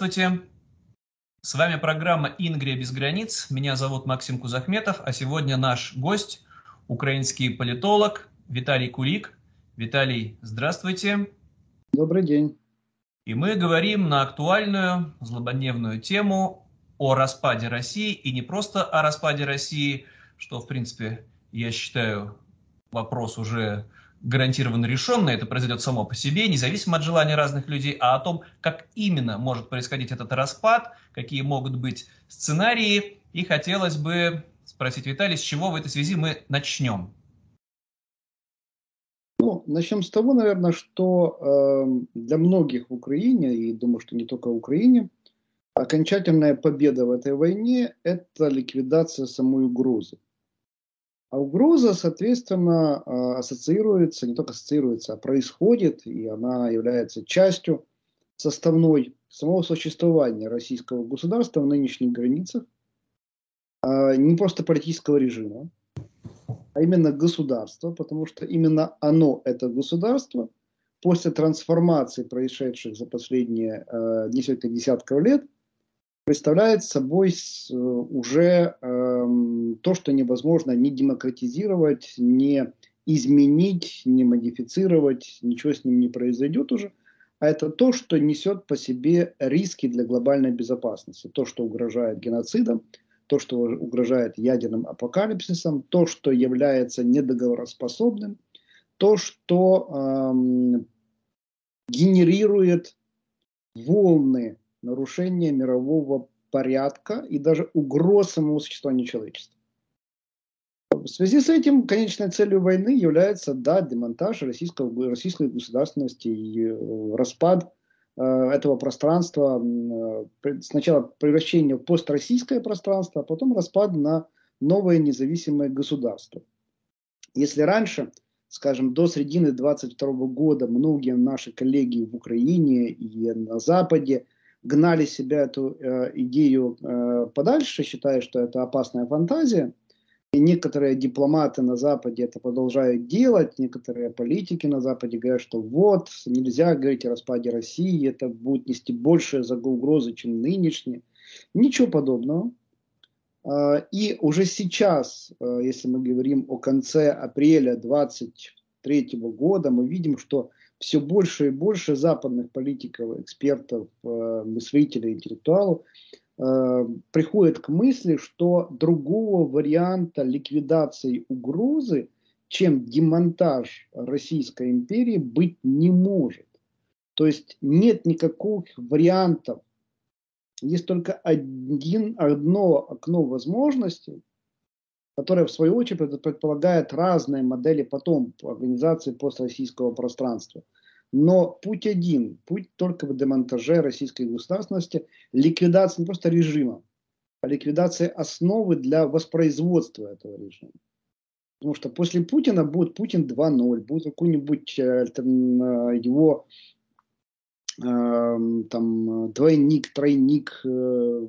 Здравствуйте. С вами программа «Ингрия без границ». Меня зовут Максим Кузахметов, а сегодня наш гость – украинский политолог Виталий Кулик. Виталий, здравствуйте. Добрый день. И мы говорим на актуальную, злободневную тему о распаде России, и не просто о распаде России, что, в принципе, я считаю, вопрос уже гарантированно решенное, это произойдет само по себе, независимо от желания разных людей, а о том, как именно может происходить этот распад, какие могут быть сценарии. И хотелось бы спросить Виталий, с чего в этой связи мы начнем? Ну, начнем с того, наверное, что э, для многих в Украине, и думаю, что не только в Украине, окончательная победа в этой войне – это ликвидация самой угрозы. А угроза, соответственно, а, ассоциируется, не только ассоциируется, а происходит, и она является частью составной самого существования российского государства в нынешних границах, а, не просто политического режима, а именно государства, потому что именно оно, это государство, после трансформации, происшедших за последние э, несколько десятков лет – представляет собой э, уже э, то, что невозможно не демократизировать, не изменить, не модифицировать, ничего с ним не произойдет уже, а это то, что несет по себе риски для глобальной безопасности, то, что угрожает геноцидом, то, что угрожает ядерным апокалипсисом, то, что является недоговороспособным, то, что эм, генерирует волны нарушение мирового порядка и даже угроз самого существования человечества. В связи с этим конечной целью войны является, да, демонтаж российского, российской государственности и э, распад э, этого пространства, э, сначала превращение в построссийское пространство, а потом распад на новое независимое государство. Если раньше, скажем, до середины 22 года многие наши коллеги в Украине и на Западе – гнали себя эту э, идею э, подальше, считая, что это опасная фантазия. И некоторые дипломаты на Западе это продолжают делать, некоторые политики на Западе говорят, что вот, нельзя говорить о распаде России, это будет нести большие угрозы, чем нынешние. Ничего подобного. Э, и уже сейчас, э, если мы говорим о конце апреля 2023 года, мы видим, что все больше и больше западных политиков, экспертов, э, мыслителей, интеллектуалов э, приходят к мысли, что другого варианта ликвидации угрозы, чем демонтаж Российской империи, быть не может. То есть нет никаких вариантов. Есть только один, одно окно возможностей, которая в свою очередь предполагает разные модели потом организации построссийского пространства. Но путь один, путь только в демонтаже российской государственности, ликвидации не просто режима, а ликвидации основы для воспроизводства этого режима. Потому что после Путина будет Путин 2.0, будет какой-нибудь э, э, его э, там двойник, тройник, э,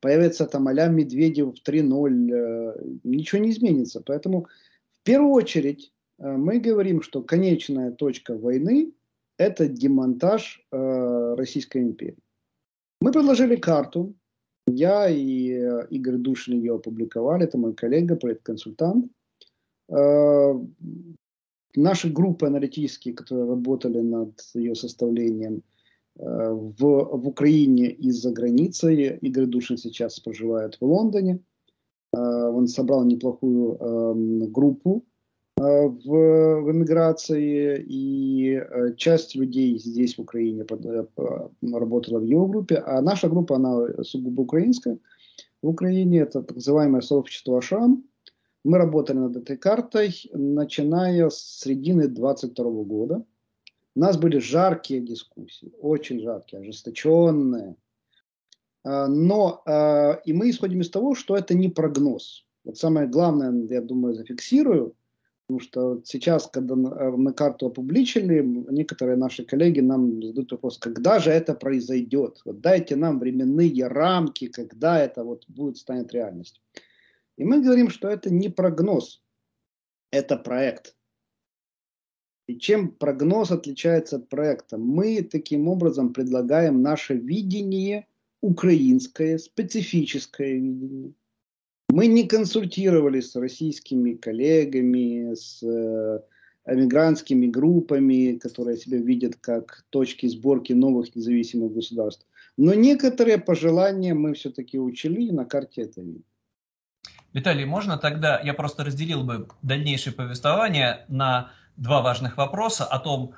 появится там а Медведев 3.0, э, ничего не изменится. Поэтому в первую очередь э, мы говорим, что конечная точка войны – это демонтаж э, Российской империи. Мы предложили карту, я и Игорь Душин ее опубликовали, это мой коллега, проект-консультант. Наши группы аналитические, которые работали над ее составлением – в, в Украине и за границей. Игорь Душин сейчас проживает в Лондоне. А, он собрал неплохую эм, группу э, в, в эмиграции, и э, часть людей здесь, в Украине, э, работала в его группе, а наша группа, она сугубо украинская. В Украине это так называемое сообщество Ашам. Мы работали над этой картой, начиная с середины 22 года. У нас были жаркие дискуссии, очень жаркие, ожесточенные. А, но а, и мы исходим из того, что это не прогноз. Вот самое главное, я думаю, зафиксирую, потому что сейчас, когда мы карту опубличили, некоторые наши коллеги нам задают вопрос, когда же это произойдет? Вот дайте нам временные рамки, когда это вот будет станет реальностью. И мы говорим, что это не прогноз, это проект. Чем прогноз отличается от проекта? Мы таким образом предлагаем наше видение, украинское, специфическое видение. Мы не консультировались с российскими коллегами, с э, эмигрантскими группами, которые себя видят как точки сборки новых независимых государств. Но некоторые пожелания мы все-таки учили, и на карте это видно. Виталий, можно тогда, я просто разделил бы дальнейшее повествование на два важных вопроса о том,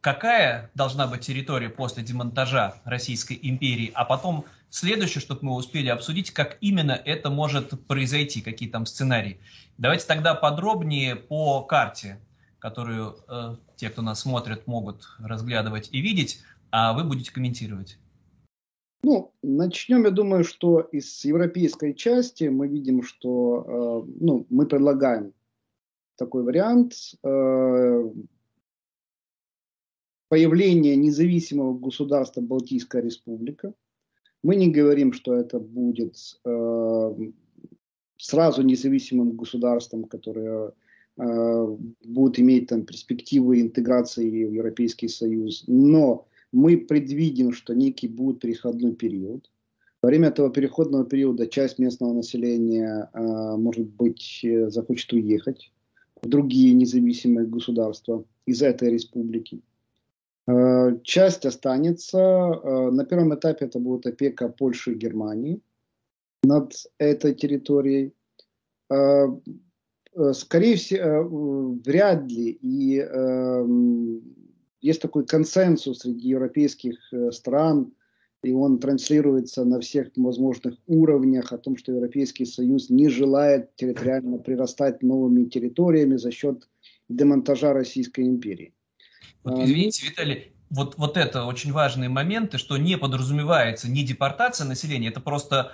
какая должна быть территория после демонтажа Российской империи, а потом следующее, чтобы мы успели обсудить, как именно это может произойти, какие там сценарии. Давайте тогда подробнее по карте, которую э, те, кто нас смотрит, могут разглядывать и видеть, а вы будете комментировать. Ну, начнем, я думаю, что из европейской части мы видим, что э, ну, мы предлагаем такой вариант э, появления независимого государства Балтийская республика. Мы не говорим, что это будет э, сразу независимым государством, которое э, будет иметь там перспективы интеграции в Европейский Союз, но мы предвидим, что некий будет переходной период. Во время этого переходного периода часть местного населения, может быть, захочет уехать в другие независимые государства из этой республики. Э, часть останется. Э, на первом этапе это будет опека Польши и Германии над этой территорией. Э, скорее всего, вряд ли. И эм, есть такой консенсус среди европейских стран, и он транслируется на всех возможных уровнях о том, что Европейский Союз не желает территориально прирастать новыми территориями за счет демонтажа Российской империи. Вот, а, извините, Виталий, вот, вот это очень важные моменты, что не подразумевается не депортация населения, это просто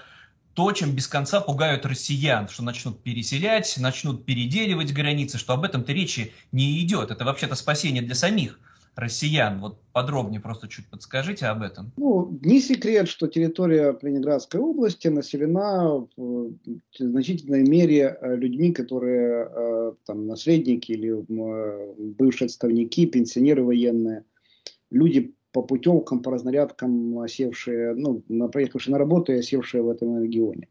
то, чем без конца пугают россиян, что начнут переселять, начнут переделивать границы, что об этом-то речи не идет. Это вообще-то спасение для самих россиян. Вот подробнее просто чуть подскажите об этом. Ну, не секрет, что территория Ленинградской области населена в значительной мере э, людьми, которые э, там наследники или э, бывшие отставники, пенсионеры военные, люди по путевкам, по разнарядкам осевшие, ну, проехавшие на работу и осевшие в этом регионе.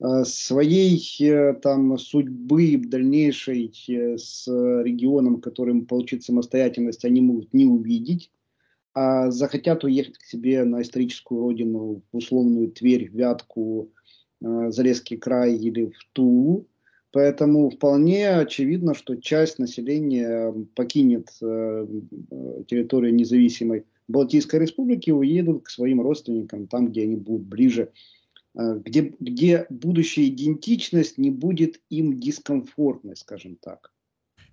Э, своей э, там судьбы дальнейшей э, с регионом, которым получить самостоятельность, они могут не увидеть, а захотят уехать к себе на историческую родину, в условную Тверь, Вятку, Залесский край или в Тулу. Поэтому вполне очевидно, что часть населения покинет территорию независимой Балтийской республики и уедут к своим родственникам, там, где они будут ближе где, где будущая идентичность не будет им дискомфортной, скажем так.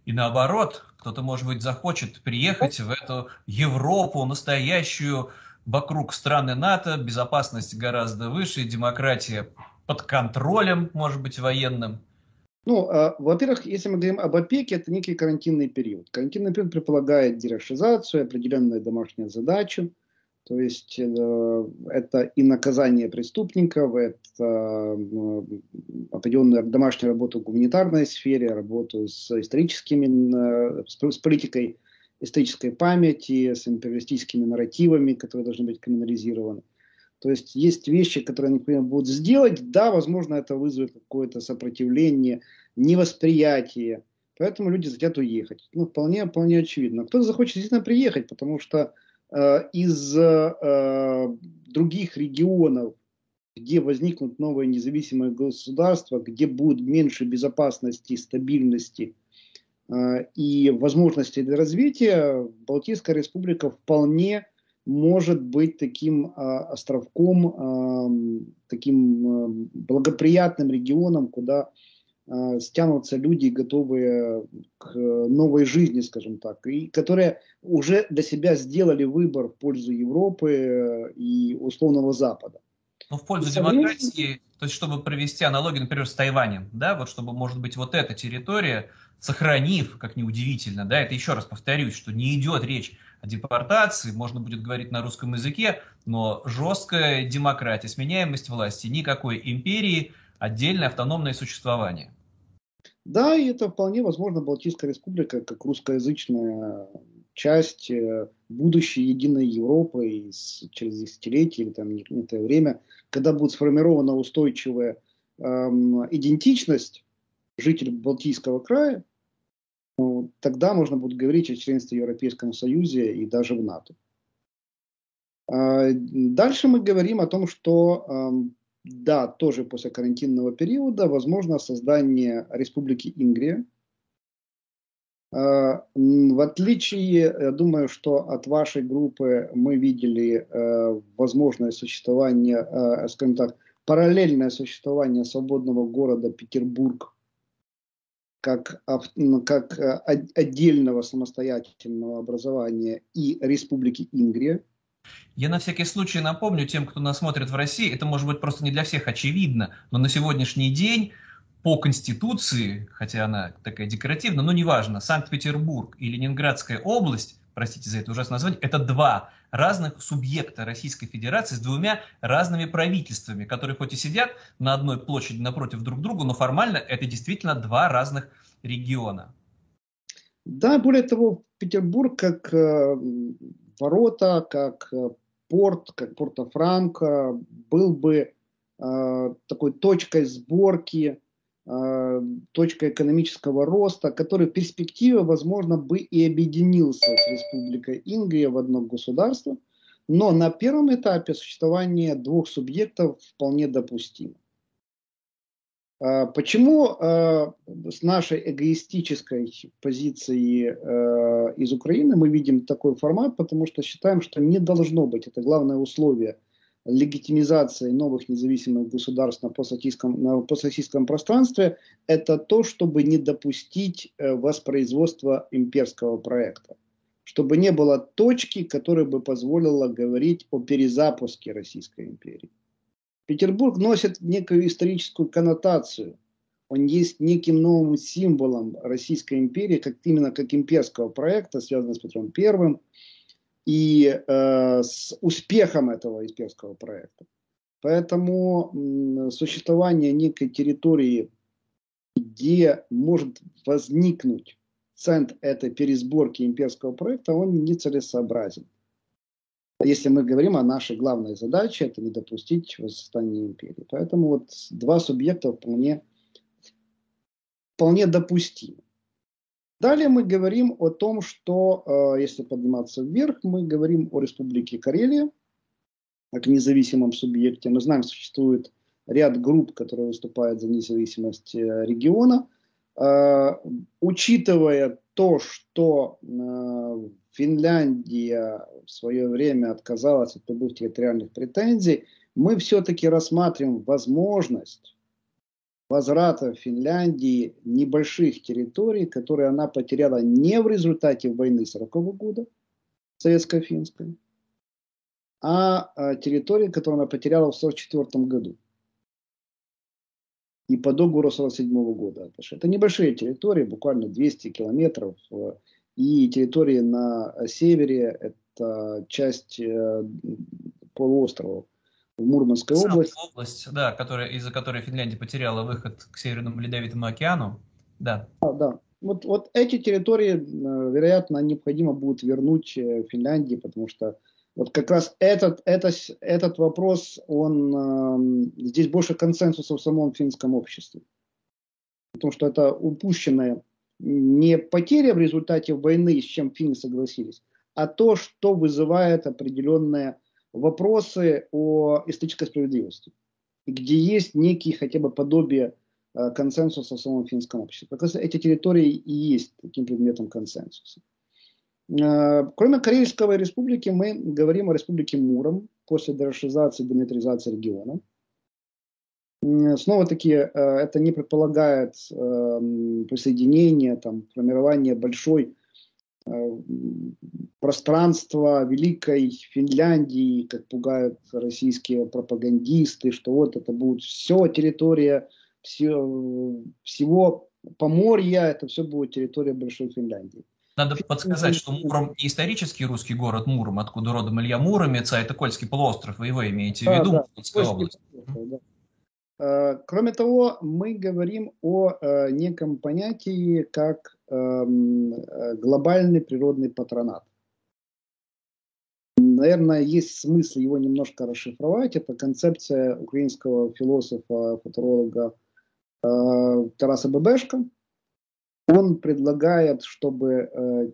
И наоборот, кто-то, может быть, захочет приехать в эту Европу настоящую, вокруг страны НАТО, безопасность гораздо выше, демократия под контролем, может быть, военным. Ну, э, во-первых, если мы говорим об опеке, это некий карантинный период. Карантинный период предполагает дерешизацию, определенную домашнюю задачу. То есть э, это и наказание преступников, это определенную домашнюю работу в гуманитарной сфере, работу с историческими, э, с политикой исторической памяти, с империалистическими нарративами, которые должны быть криминализированы. То есть есть вещи, которые они будут сделать, да, возможно, это вызовет какое-то сопротивление, невосприятие, поэтому люди хотят уехать. Ну, вполне, вполне очевидно. Кто-то захочет действительно приехать, потому что из э, других регионов, где возникнут новые независимые государства, где будет меньше безопасности, стабильности э, и возможностей для развития, Балтийская республика вполне может быть таким островком, таким благоприятным регионом, куда Э, стянутся люди, готовые к новой жизни, скажем так, и которые уже для себя сделали выбор в пользу Европы э, и условного Запада. Ну, в пользу демократии, то есть чтобы провести аналогию, например, с Тайванем, да, вот чтобы, может быть, вот эта территория, сохранив, как неудивительно, да, это еще раз повторюсь, что не идет речь о депортации, можно будет говорить на русском языке, но жесткая демократия, сменяемость власти, никакой империи, отдельное автономное существование. Да, и это вполне возможно Балтийская республика как русскоязычная часть э, будущей единой Европы и через десятилетия или там некоторое время, когда будет сформирована устойчивая эм, идентичность жителей Балтийского края, ну, тогда можно будет говорить о членстве в Европейском Союзе и даже в НАТО. А, дальше мы говорим о том, что эм, да, тоже после карантинного периода возможно создание Республики Ингрия, Э, в отличие, я думаю, что от вашей группы мы видели э, возможное существование, э, скажем так, параллельное существование свободного города Петербург как, как отдельного самостоятельного образования и Республики Ингрия. Я на всякий случай напомню тем, кто нас смотрит в России, это может быть просто не для всех очевидно, но на сегодняшний день по Конституции, хотя она такая декоративная, но неважно, Санкт-Петербург и Ленинградская область, простите за это ужасное название, это два разных субъекта Российской Федерации с двумя разными правительствами, которые хоть и сидят на одной площади напротив друг друга, но формально это действительно два разных региона. Да, более того, Петербург как э, ворота, как э, порт, как Порто-Франко был бы э, такой точкой сборки Э, точка экономического роста, который в перспективе, возможно, бы и объединился с Республикой Ингрия в одно государство, но на первом этапе существование двух субъектов вполне допустимо. Э, почему э, с нашей эгоистической позиции из Украины мы видим такой формат? Потому что считаем, что не должно быть, это главное условие – легитимизации новых независимых государств на постсоветском пространстве, это то, чтобы не допустить э, воспроизводства имперского проекта. Чтобы не было точки, которая бы позволила говорить о перезапуске Российской империи. Петербург носит некую историческую коннотацию. Он есть неким новым символом Российской империи, как, именно как имперского проекта, связанного с Петром Первым, и э, с успехом этого исперского проекта. Поэтому существование некой территории, где может возникнуть центр этой пересборки имперского проекта, он нецелесообразен. Если мы говорим о нашей главной задаче, это не допустить восстания империи. Поэтому вот два субъекта вполне, вполне допустимы. Далее мы говорим о том, что, э, если подниматься вверх, мы говорим о Республике Карелия, как независимом субъекте. Мы знаем, существует ряд групп, которые выступают за независимость э, региона. Э, учитывая то, что Финляндия в свое время отказалась от любых территориальных претензий, мы все-таки рассматриваем возможность возврата Финляндии небольших территорий, которые она потеряла не в результате войны 40 -го года, советско-финской, а, а территории, которые она потеряла в 1944 году. И по договору 1947 года. Это небольшие территории, буквально 200 километров. И территории на севере, это часть э, полуострова в Мурманской области. область, да, которая, из-за которой Финляндия потеряла выход к Северному Ледовитому океану. Да. Да, да. Вот, вот эти территории, э, вероятно, необходимо будет вернуть э, Финляндии, потому что вот как раз этот, этот, этот вопрос, он э, здесь больше консенсуса в самом финском обществе. Потому что это упущенная не потеря в результате войны, с чем финны согласились, а то, что вызывает определенное вопросы о исторической справедливости, где есть некий хотя бы подобие э, консенсуса в самом финском обществе. Как раз эти территории и есть таким предметом консенсуса. Э, кроме Карельского республики, мы говорим о республике Муром после дерошизации и демилитаризации региона. Снова-таки, э, это не предполагает присоединение, там, формирование большой Э, пространство Великой Финляндии, как пугают российские пропагандисты, что вот это будет все территория все, всего Поморья, это все будет территория Большой Финляндии. Надо подсказать, что Муром не исторический русский город Муром, откуда родом Илья Муромец, а это Кольский полуостров, вы его имеете в виду, да, да, область. Да. Э, кроме того, мы говорим о э, неком понятии, как эм, э, глобальный природный патронат. Наверное, есть смысл его немножко расшифровать. Это концепция украинского философа, футуролога Тараса Бебешка. Он предлагает, чтобы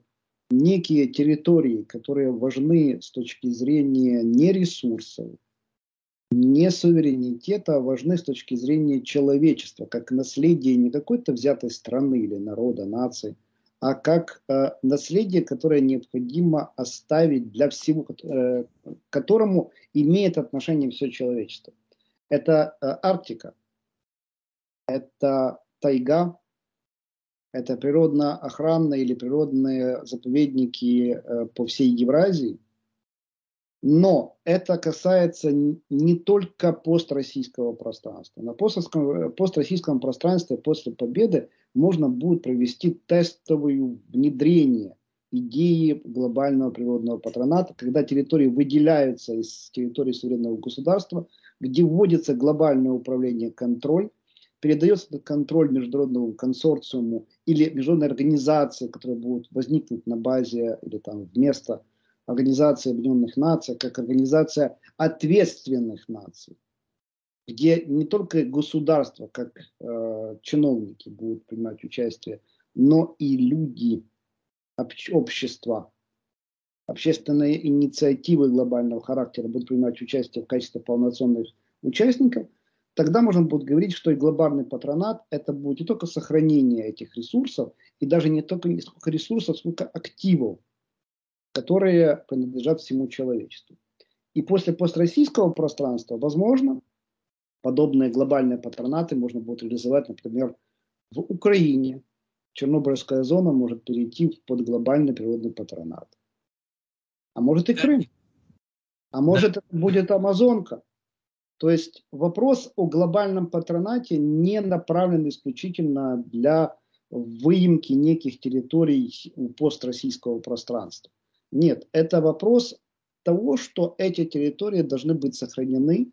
некие территории, которые важны с точки зрения не ресурсов, не суверенитета важны с точки зрения человечества, как наследие не какой-то взятой страны или народа, нации, а как э, наследие, которое необходимо оставить для всего, э, которому имеет отношение все человечество. Это э, Арктика, это тайга, это природно-охранные или природные заповедники э, по всей Евразии – но это касается не только построссийского пространства. На построссийском, построссийском пространстве после победы можно будет провести тестовое внедрение идеи глобального природного патроната, когда территории выделяются из территории суверенного государства, где вводится глобальное управление, контроль, передается этот контроль международному консорциуму или международной организации, которая будет возникнуть на базе или там вместо Организации Объединенных Наций, как организация ответственных наций, где не только государства, как э, чиновники будут принимать участие, но и люди, обще, общества, общественные инициативы глобального характера будут принимать участие в качестве полноценных участников, тогда можно будет говорить, что и глобальный патронат это будет не только сохранение этих ресурсов, и даже не только не сколько ресурсов, сколько активов, которые принадлежат всему человечеству. И после построссийского пространства, возможно, подобные глобальные патронаты можно будет реализовать, например, в Украине. Чернобыльская зона может перейти под глобальный природный патронат. А может и Крым. А может это будет Амазонка. То есть вопрос о глобальном патронате не направлен исключительно для выемки неких территорий построссийского пространства. Нет, это вопрос того, что эти территории должны быть сохранены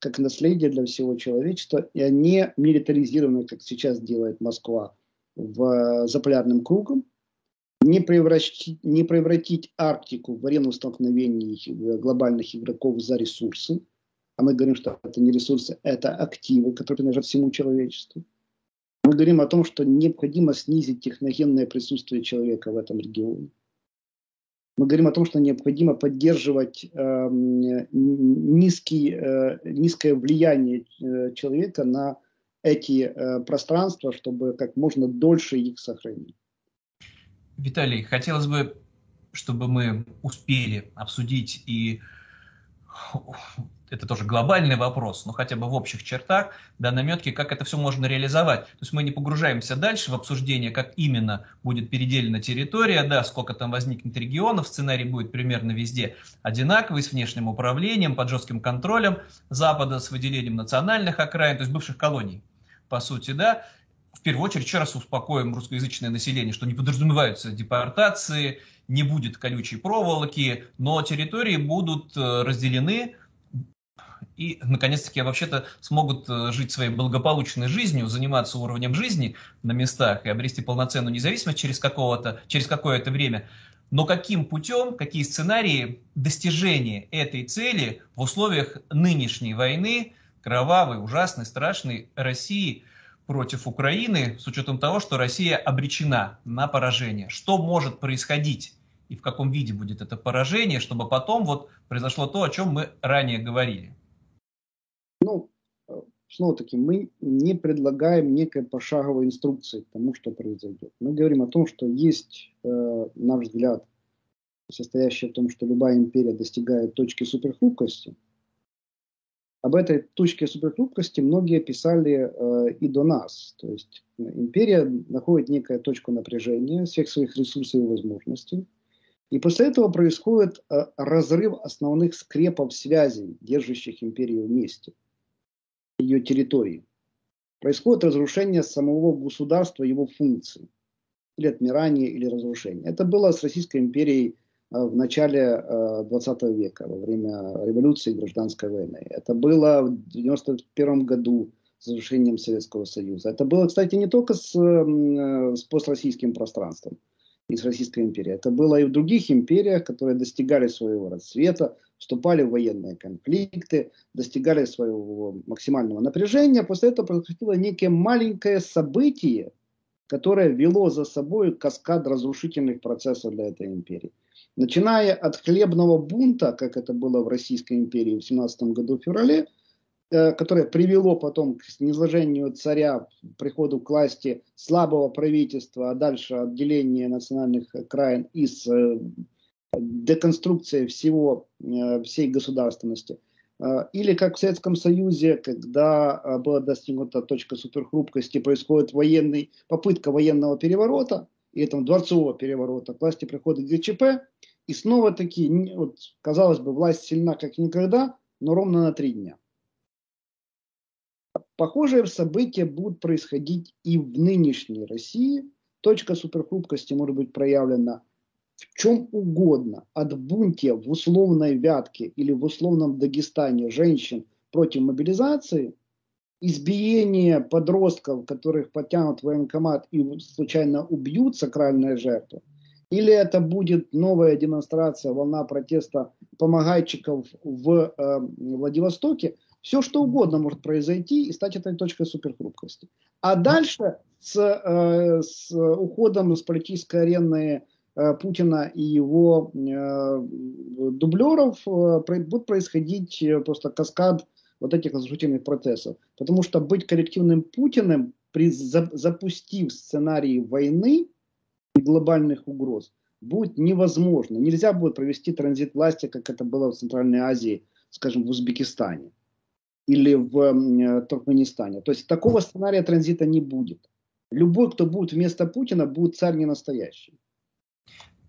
как наследие для всего человечества, и они милитаризированы, как сейчас делает Москва, в заполярным кругом, не превратить, не превратить Арктику в арену столкновений глобальных игроков за ресурсы, а мы говорим, что это не ресурсы, это активы, которые принадлежат всему человечеству. Мы говорим о том, что необходимо снизить техногенное присутствие человека в этом регионе мы говорим о том, что необходимо поддерживать э, низкий, э, низкое влияние э, человека на эти э, пространства, чтобы как можно дольше их сохранить. Виталий, хотелось бы, чтобы мы успели обсудить и это тоже глобальный вопрос, но хотя бы в общих чертах, да, наметки, как это все можно реализовать. То есть мы не погружаемся дальше в обсуждение, как именно будет переделена территория, да, сколько там возникнет регионов, сценарий будет примерно везде одинаковый, с внешним управлением, под жестким контролем Запада, с выделением национальных окраин, то есть бывших колоний, по сути, да. В первую очередь, еще раз успокоим русскоязычное население, что не подразумеваются депортации, не будет колючей проволоки, но территории будут э, разделены и, наконец-таки, вообще-то смогут э, жить своей благополучной жизнью, заниматься уровнем жизни на местах и обрести полноценную независимость через, какого-то, через какое-то время. Но каким путем, какие сценарии достижения этой цели в условиях нынешней войны, кровавой, ужасной, страшной России против Украины, с учетом того, что Россия обречена на поражение? Что может происходить и в каком виде будет это поражение, чтобы потом вот произошло то, о чем мы ранее говорили? Снова-таки, мы не предлагаем некой пошаговой инструкции к тому, что произойдет. Мы говорим о том, что есть, э, наш взгляд, состоящий в том, что любая империя достигает точки суперхрупкости. Об этой точке суперхрупкости многие писали э, и до нас. То есть империя находит некую точку напряжения всех своих ресурсов и возможностей – и после этого происходит э, разрыв основных скрепов связей, держащих империю вместе, ее территории. Происходит разрушение самого государства, его функций, или отмирание, или разрушение. Это было с Российской империей э, в начале 20 э, века, во время революции и гражданской войны. Это было в 1991 году с разрушением Советского Союза. Это было, кстати, не только с, э, с построссийским пространством и с Российской империей. Это было и в других империях, которые достигали своего расцвета, вступали в военные конфликты, достигали своего максимального напряжения. После этого происходило некое маленькое событие, которое вело за собой каскад разрушительных процессов для этой империи. Начиная от хлебного бунта, как это было в Российской империи в 17 году в феврале, э, которое привело потом к низложению царя, приходу к власти слабого правительства, а дальше отделение национальных краин и с э, деконструкцией всего, э, всей государственности. Или как в Советском Союзе, когда была достигнута точка суперхрупкости, происходит военный, попытка военного переворота, и этого дворцового переворота, к власти приходит ГЧП, и снова таки, вот, казалось бы, власть сильна как никогда, но ровно на три дня. Похожие события будут происходить и в нынешней России. Точка суперхрупкости может быть проявлена в чем угодно, от бунте в условной Вятке или в условном Дагестане женщин против мобилизации, избиение подростков, которых потянут в военкомат и случайно убьют сакральные жертвы, или это будет новая демонстрация, волна протеста помогайчиков в э, Владивостоке, все что угодно может произойти и стать этой точкой суперхрупкости. А дальше с, э, с уходом с политической арены Путина и его э, дублеров э, будет происходить э, просто каскад вот этих разрушительных процессов. Потому что быть коллективным Путиным, при, за, запустив сценарий войны, глобальных угроз будет невозможно. Нельзя будет провести транзит власти, как это было в Центральной Азии, скажем, в Узбекистане или в э, Туркменистане. То есть такого сценария транзита не будет. Любой, кто будет вместо Путина, будет царь не настоящий.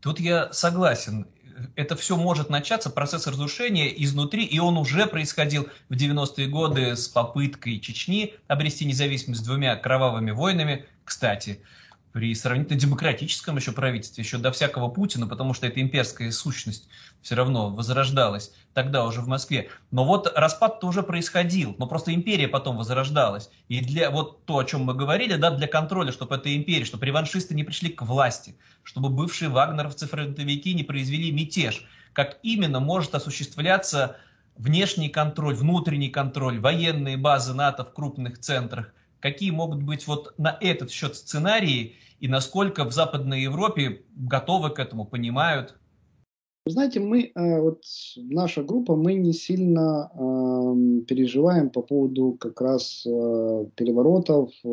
Тут я согласен. Это все может начаться, процесс разрушения изнутри, и он уже происходил в 90-е годы с попыткой Чечни обрести независимость двумя кровавыми войнами. Кстати, при сравнительно демократическом еще правительстве, еще до всякого Путина, потому что эта имперская сущность все равно возрождалась тогда уже в Москве. Но вот распад-то уже происходил, но просто империя потом возрождалась. И для вот то, о чем мы говорили, да, для контроля, чтобы эта империя, чтобы реваншисты не пришли к власти, чтобы бывшие вагнеровцы-фронтовики не произвели мятеж, как именно может осуществляться внешний контроль, внутренний контроль, военные базы НАТО в крупных центрах, какие могут быть вот на этот счет сценарии и насколько в Западной Европе готовы к этому, понимают? Вы знаете, мы, э, вот наша группа, мы не сильно э, переживаем по поводу как раз э, переворотов, э,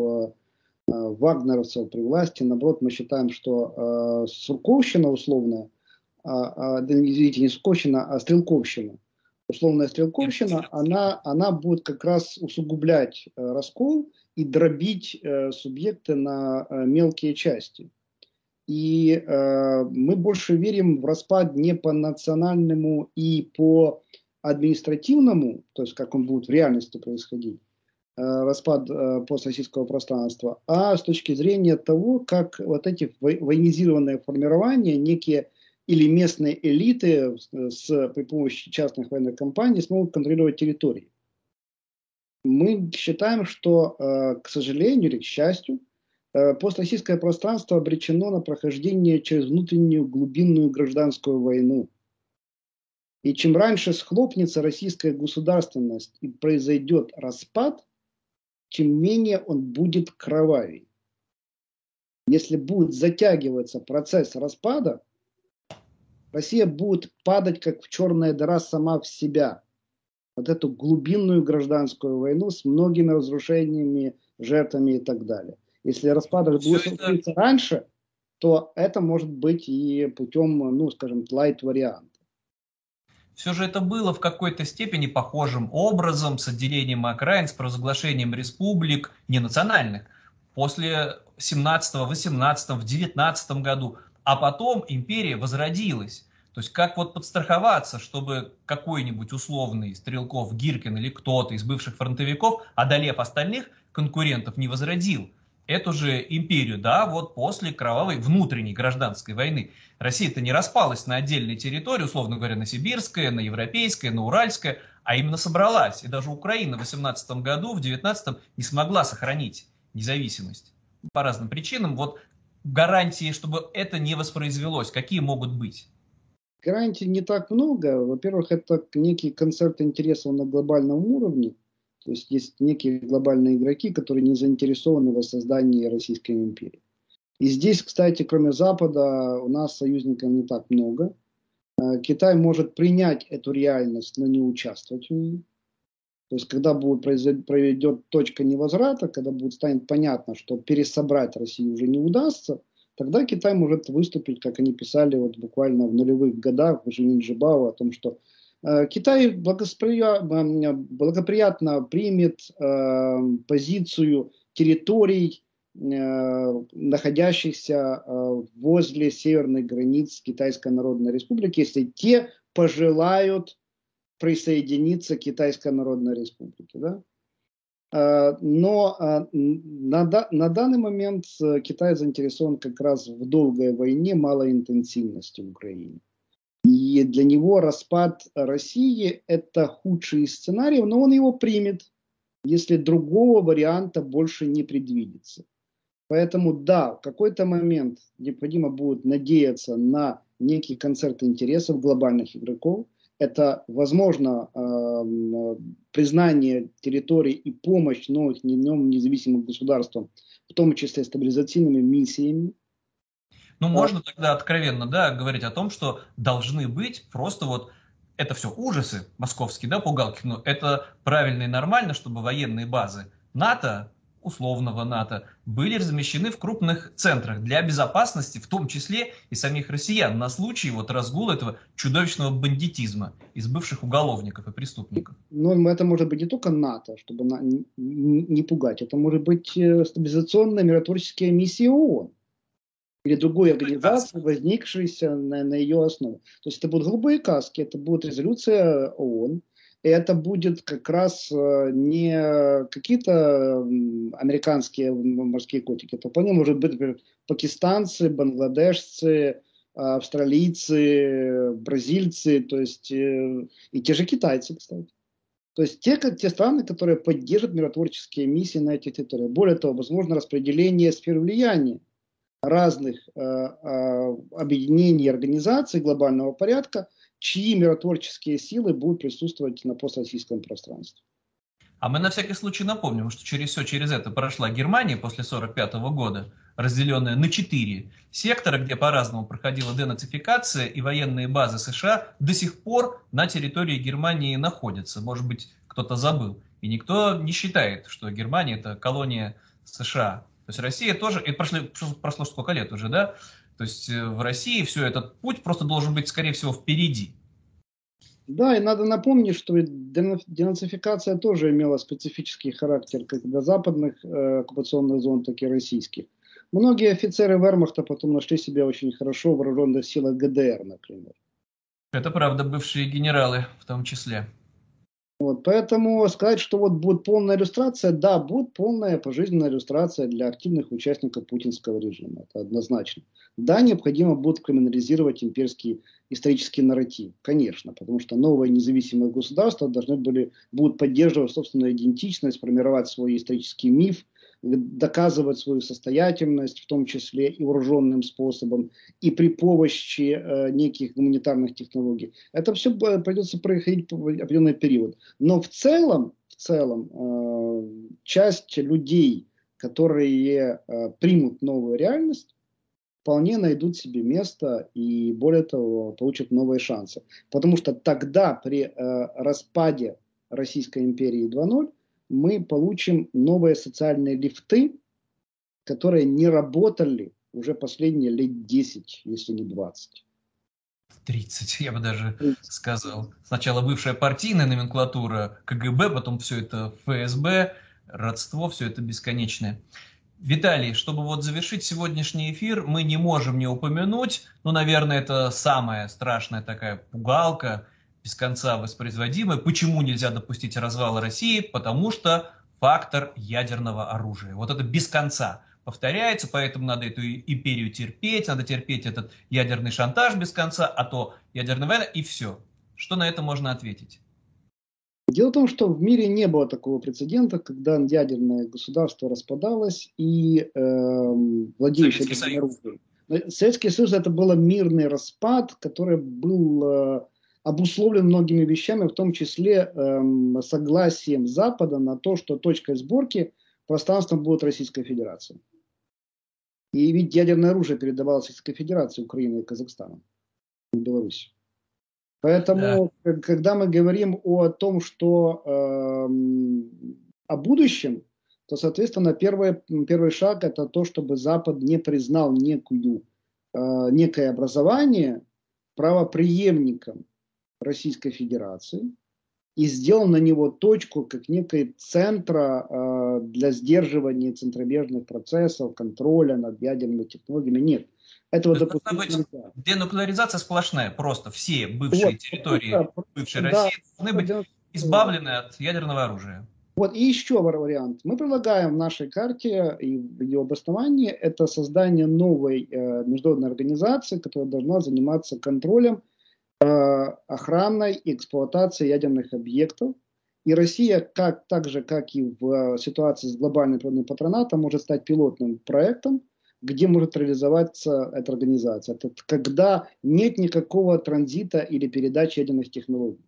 э вагнеровцев при власти. Наоборот, мы считаем, что э, Сурковщина условная, а, а, извините, не Сурковщина, а Стрелковщина, условная Стрелковщина, она, она будет как раз усугублять э, раскол и дробить э, субъекты на э, мелкие части. И э, мы больше верим в распад не по национальному и по административному, то есть как он будет в реальности происходить, э, распад э, построссийского пространства, а с точки зрения того, как вот эти военизированные формирования, некие или местные элиты с, при помощи частных военных компаний смогут контролировать территории мы считаем, что, э, к сожалению или к счастью, э, построссийское пространство обречено на прохождение через внутреннюю глубинную гражданскую войну. И чем раньше схлопнется российская государственность и произойдет распад, тем менее он будет кровавей. Если будет затягиваться процесс распада, Россия будет падать как в черная дыра сама в себя – вот эту глубинную гражданскую войну с многими разрушениями, жертвами и так далее. Если распад будет случиться это... раньше, то это может быть и путем, ну, скажем, лайт-варианта. Все же это было в какой-то степени похожим образом с отделением окраин, с провозглашением республик, не национальных, после 17, 18, в 19 году. А потом империя возродилась. То есть как вот подстраховаться, чтобы какой-нибудь условный Стрелков, Гиркин или кто-то из бывших фронтовиков, одолев остальных конкурентов, не возродил эту же империю, да, вот после кровавой внутренней гражданской войны. Россия-то не распалась на отдельные территории, условно говоря, на сибирское, на европейское, на уральское, а именно собралась. И даже Украина в 18 году, в 19 не смогла сохранить независимость по разным причинам. Вот гарантии, чтобы это не воспроизвелось, какие могут быть? Гарантий не так много. Во-первых, это некий концерт интересов на глобальном уровне. То есть есть некие глобальные игроки, которые не заинтересованы в создании Российской империи. И здесь, кстати, кроме Запада, у нас союзников не так много. Э, Китай может принять эту реальность, но не участвовать в ней. То есть, когда будет проведет точка невозврата, когда будет станет понятно, что пересобрать Россию уже не удастся, тогда Китай может выступить, как они писали вот буквально в нулевых годах в Женин Джибао, о том, что э, Китай благоприятно, благоприятно примет э, позицию территорий, э, находящихся э, возле северных границ Китайской Народной Республики, если те пожелают присоединиться к Китайской Народной Республике. Да? А, но а, на, на данный момент э, Китай заинтересован как раз в долгой войне малой интенсивности в Украине. И для него распад России – это худший сценарий, но он его примет, если другого варианта больше не предвидится. Поэтому да, в какой-то момент необходимо будет надеяться на некий концерт интересов глобальных игроков, это, возможно, э, признание территорий и помощь новых независимым государствам, в том числе стабилизационными миссиями. Ну, можно тогда откровенно да, говорить о том, что должны быть просто вот это все ужасы московские, да, пугалки, но это правильно и нормально, чтобы военные базы НАТО условного НАТО, были размещены в крупных центрах для безопасности, в том числе и самих россиян, на случай вот разгула этого чудовищного бандитизма из бывших уголовников и преступников. Но ну, это может быть не только НАТО, чтобы не пугать, это может быть э, стабилизационная миротворческая миссия ООН или другой организации, возникшейся на, на ее основе. То есть это будут голубые каски, это будет резолюция ООН, это будет как раз э, не какие-то американские морские котики, это вполне может быть например, пакистанцы, бангладешцы, австралийцы, бразильцы, то есть э, и те же китайцы, кстати. То есть те, те страны, которые поддерживают миротворческие миссии на этих территориях. Более того, возможно распределение сфер влияния разных э, э, объединений и организаций глобального порядка чьи миротворческие силы будут присутствовать на построссийском пространстве. А мы на всякий случай напомним, что через все через это прошла Германия после 1945 года, разделенная на четыре сектора, где по-разному проходила денацификация, и военные базы США до сих пор на территории Германии находятся. Может быть, кто-то забыл. И никто не считает, что Германия это колония США. То есть Россия тоже, это прошло, прошло сколько лет уже, да? То есть э, в России все этот путь просто должен быть, скорее всего, впереди. Да, и надо напомнить, что денацификация тоже имела специфический характер как для западных э, оккупационных зон, так и российских. Многие офицеры вермахта потом нашли себя очень хорошо в вооруженных силах ГДР, например. Это правда, бывшие генералы в том числе. Вот, поэтому сказать, что вот будет полная иллюстрация, да, будет полная пожизненная иллюстрация для активных участников путинского режима, это однозначно. Да, необходимо будет криминализировать имперский исторический нарратив, конечно, потому что новые независимые государства должны были, будут поддерживать собственную идентичность, формировать свой исторический миф, доказывать свою состоятельность, в том числе и вооруженным способом, и при помощи э, неких гуманитарных технологий. Это все придется проходить определенный период. Но в целом, в целом э, часть людей, которые э, примут новую реальность, вполне найдут себе место и, более того, получат новые шансы. Потому что тогда при э, распаде Российской империи 2.0 мы получим новые социальные лифты, которые не работали уже последние лет 10, если не 20. 30, я бы даже 30. сказал. Сначала бывшая партийная номенклатура КГБ, потом все это ФСБ, родство, все это бесконечное. Виталий, чтобы вот завершить сегодняшний эфир, мы не можем не упомянуть, ну, наверное, это самая страшная такая пугалка, без конца воспроизводимы. Почему нельзя допустить развала России? Потому что фактор ядерного оружия. Вот это без конца повторяется, поэтому надо эту империю терпеть, надо терпеть этот ядерный шантаж без конца, а то ядерная война и все. Что на это можно ответить? Дело в том, что в мире не было такого прецедента, когда ядерное государство распадалось и э, владеющее оружием. Советский Союз это был мирный распад, который был э, обусловлен многими вещами, в том числе э, согласием Запада на то, что точкой сборки пространства будет Российская Федерация. И ведь ядерное оружие передавалось Российской Федерации, Украиной и Казахстаном, Беларуси. Поэтому, да. когда мы говорим о том, что э, о будущем, то, соответственно, первый, первый шаг это то, чтобы Запад не признал некую, э, некое образование правоприемником Российской Федерации и сделал на него точку как некой центра э, для сдерживания центробежных процессов, контроля над ядерными технологиями. Нет. Этого допустить быть нельзя. Денуклеаризация сплошная, просто все бывшие вот, территории да, бывшей да, России должны быть избавлены от ядерного оружия. Вот и еще вариант. Мы предлагаем в нашей карте и в ее обосновании это создание новой э, международной организации, которая должна заниматься контролем, охраной и эксплуатацией ядерных объектов. И Россия, как, так же как и в э, ситуации с глобальным природным патронатом, может стать пилотным проектом, где может реализоваться эта организация. Это когда нет никакого транзита или передачи ядерных технологий.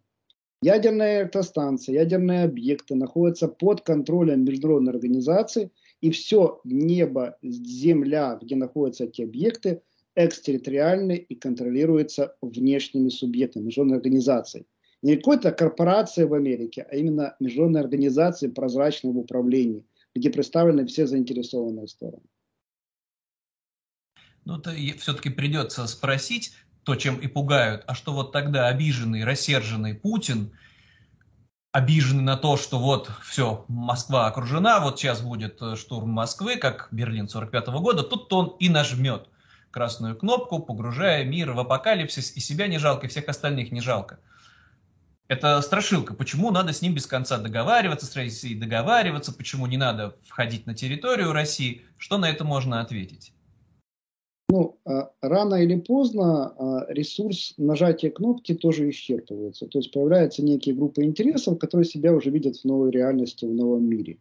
Ядерные электростанции, ядерные объекты находятся под контролем международной организации, и все небо, земля, где находятся эти объекты, экстерриториальны и контролируется внешними субъектами, международной организацией. Не какой-то корпорации в Америке, а именно международной организации прозрачного управления, где представлены все заинтересованные стороны. Ну, то все-таки придется спросить, то, чем и пугают, а что вот тогда обиженный, рассерженный Путин, обиженный на то, что вот все, Москва окружена, вот сейчас будет э, штурм Москвы, как Берлин 45 -го года, тут он и нажмет красную кнопку, погружая мир в апокалипсис, и себя не жалко, и всех остальных не жалко. Это страшилка. Почему надо с ним без конца договариваться, с Россией договариваться, почему не надо входить на территорию России? Что на это можно ответить? Ну, а, рано или поздно а, ресурс нажатия кнопки тоже исчерпывается. То есть появляются некие группы интересов, которые себя уже видят в новой реальности, в новом мире.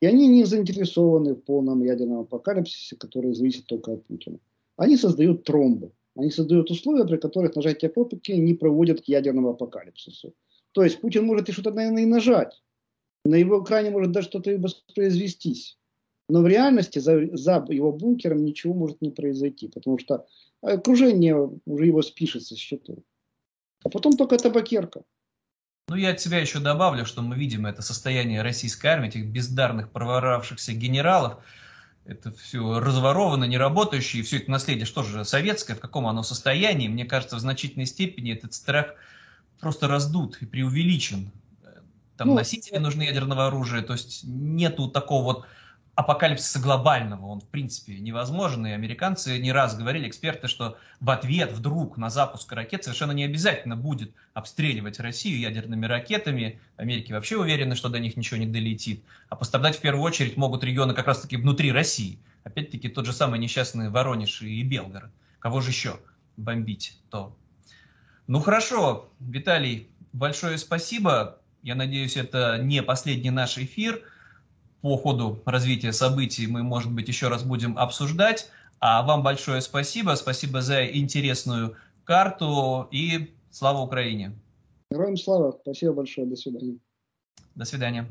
И они не заинтересованы в полном ядерном апокалипсисе, который зависит только от Путина. Они создают тромбы. Они создают условия, при которых нажатие кнопки не проводят к ядерному апокалипсису. То есть Путин может и что-то, наверное, и нажать. На его экране может даже что-то и воспроизвестись. Но в реальности за, за его бункером ничего может не произойти, потому что окружение уже его спишет со счетов. А потом только табакерка. Ну, я от себя еще добавлю, что мы видим это состояние российской армии, этих бездарных проворавшихся генералов. Это все разворовано, не работающее, и все это наследие, что же, советское, в каком оно состоянии. Мне кажется, в значительной степени этот страх просто раздут и преувеличен. Там ну, носители нужны ядерного оружия, то есть нету такого вот апокалипсиса глобального, он в принципе невозможен, и американцы не раз говорили, эксперты, что в ответ вдруг на запуск ракет совершенно не обязательно будет обстреливать Россию ядерными ракетами, Америки вообще уверены, что до них ничего не долетит, а пострадать в первую очередь могут регионы как раз-таки внутри России, опять-таки тот же самый несчастный Воронеж и Белгород, кого же еще бомбить то. Ну хорошо, Виталий, большое спасибо, я надеюсь, это не последний наш эфир, по ходу развития событий мы, может быть, еще раз будем обсуждать. А вам большое спасибо. Спасибо за интересную карту и слава Украине. Героям слава. Спасибо большое. До свидания. До свидания.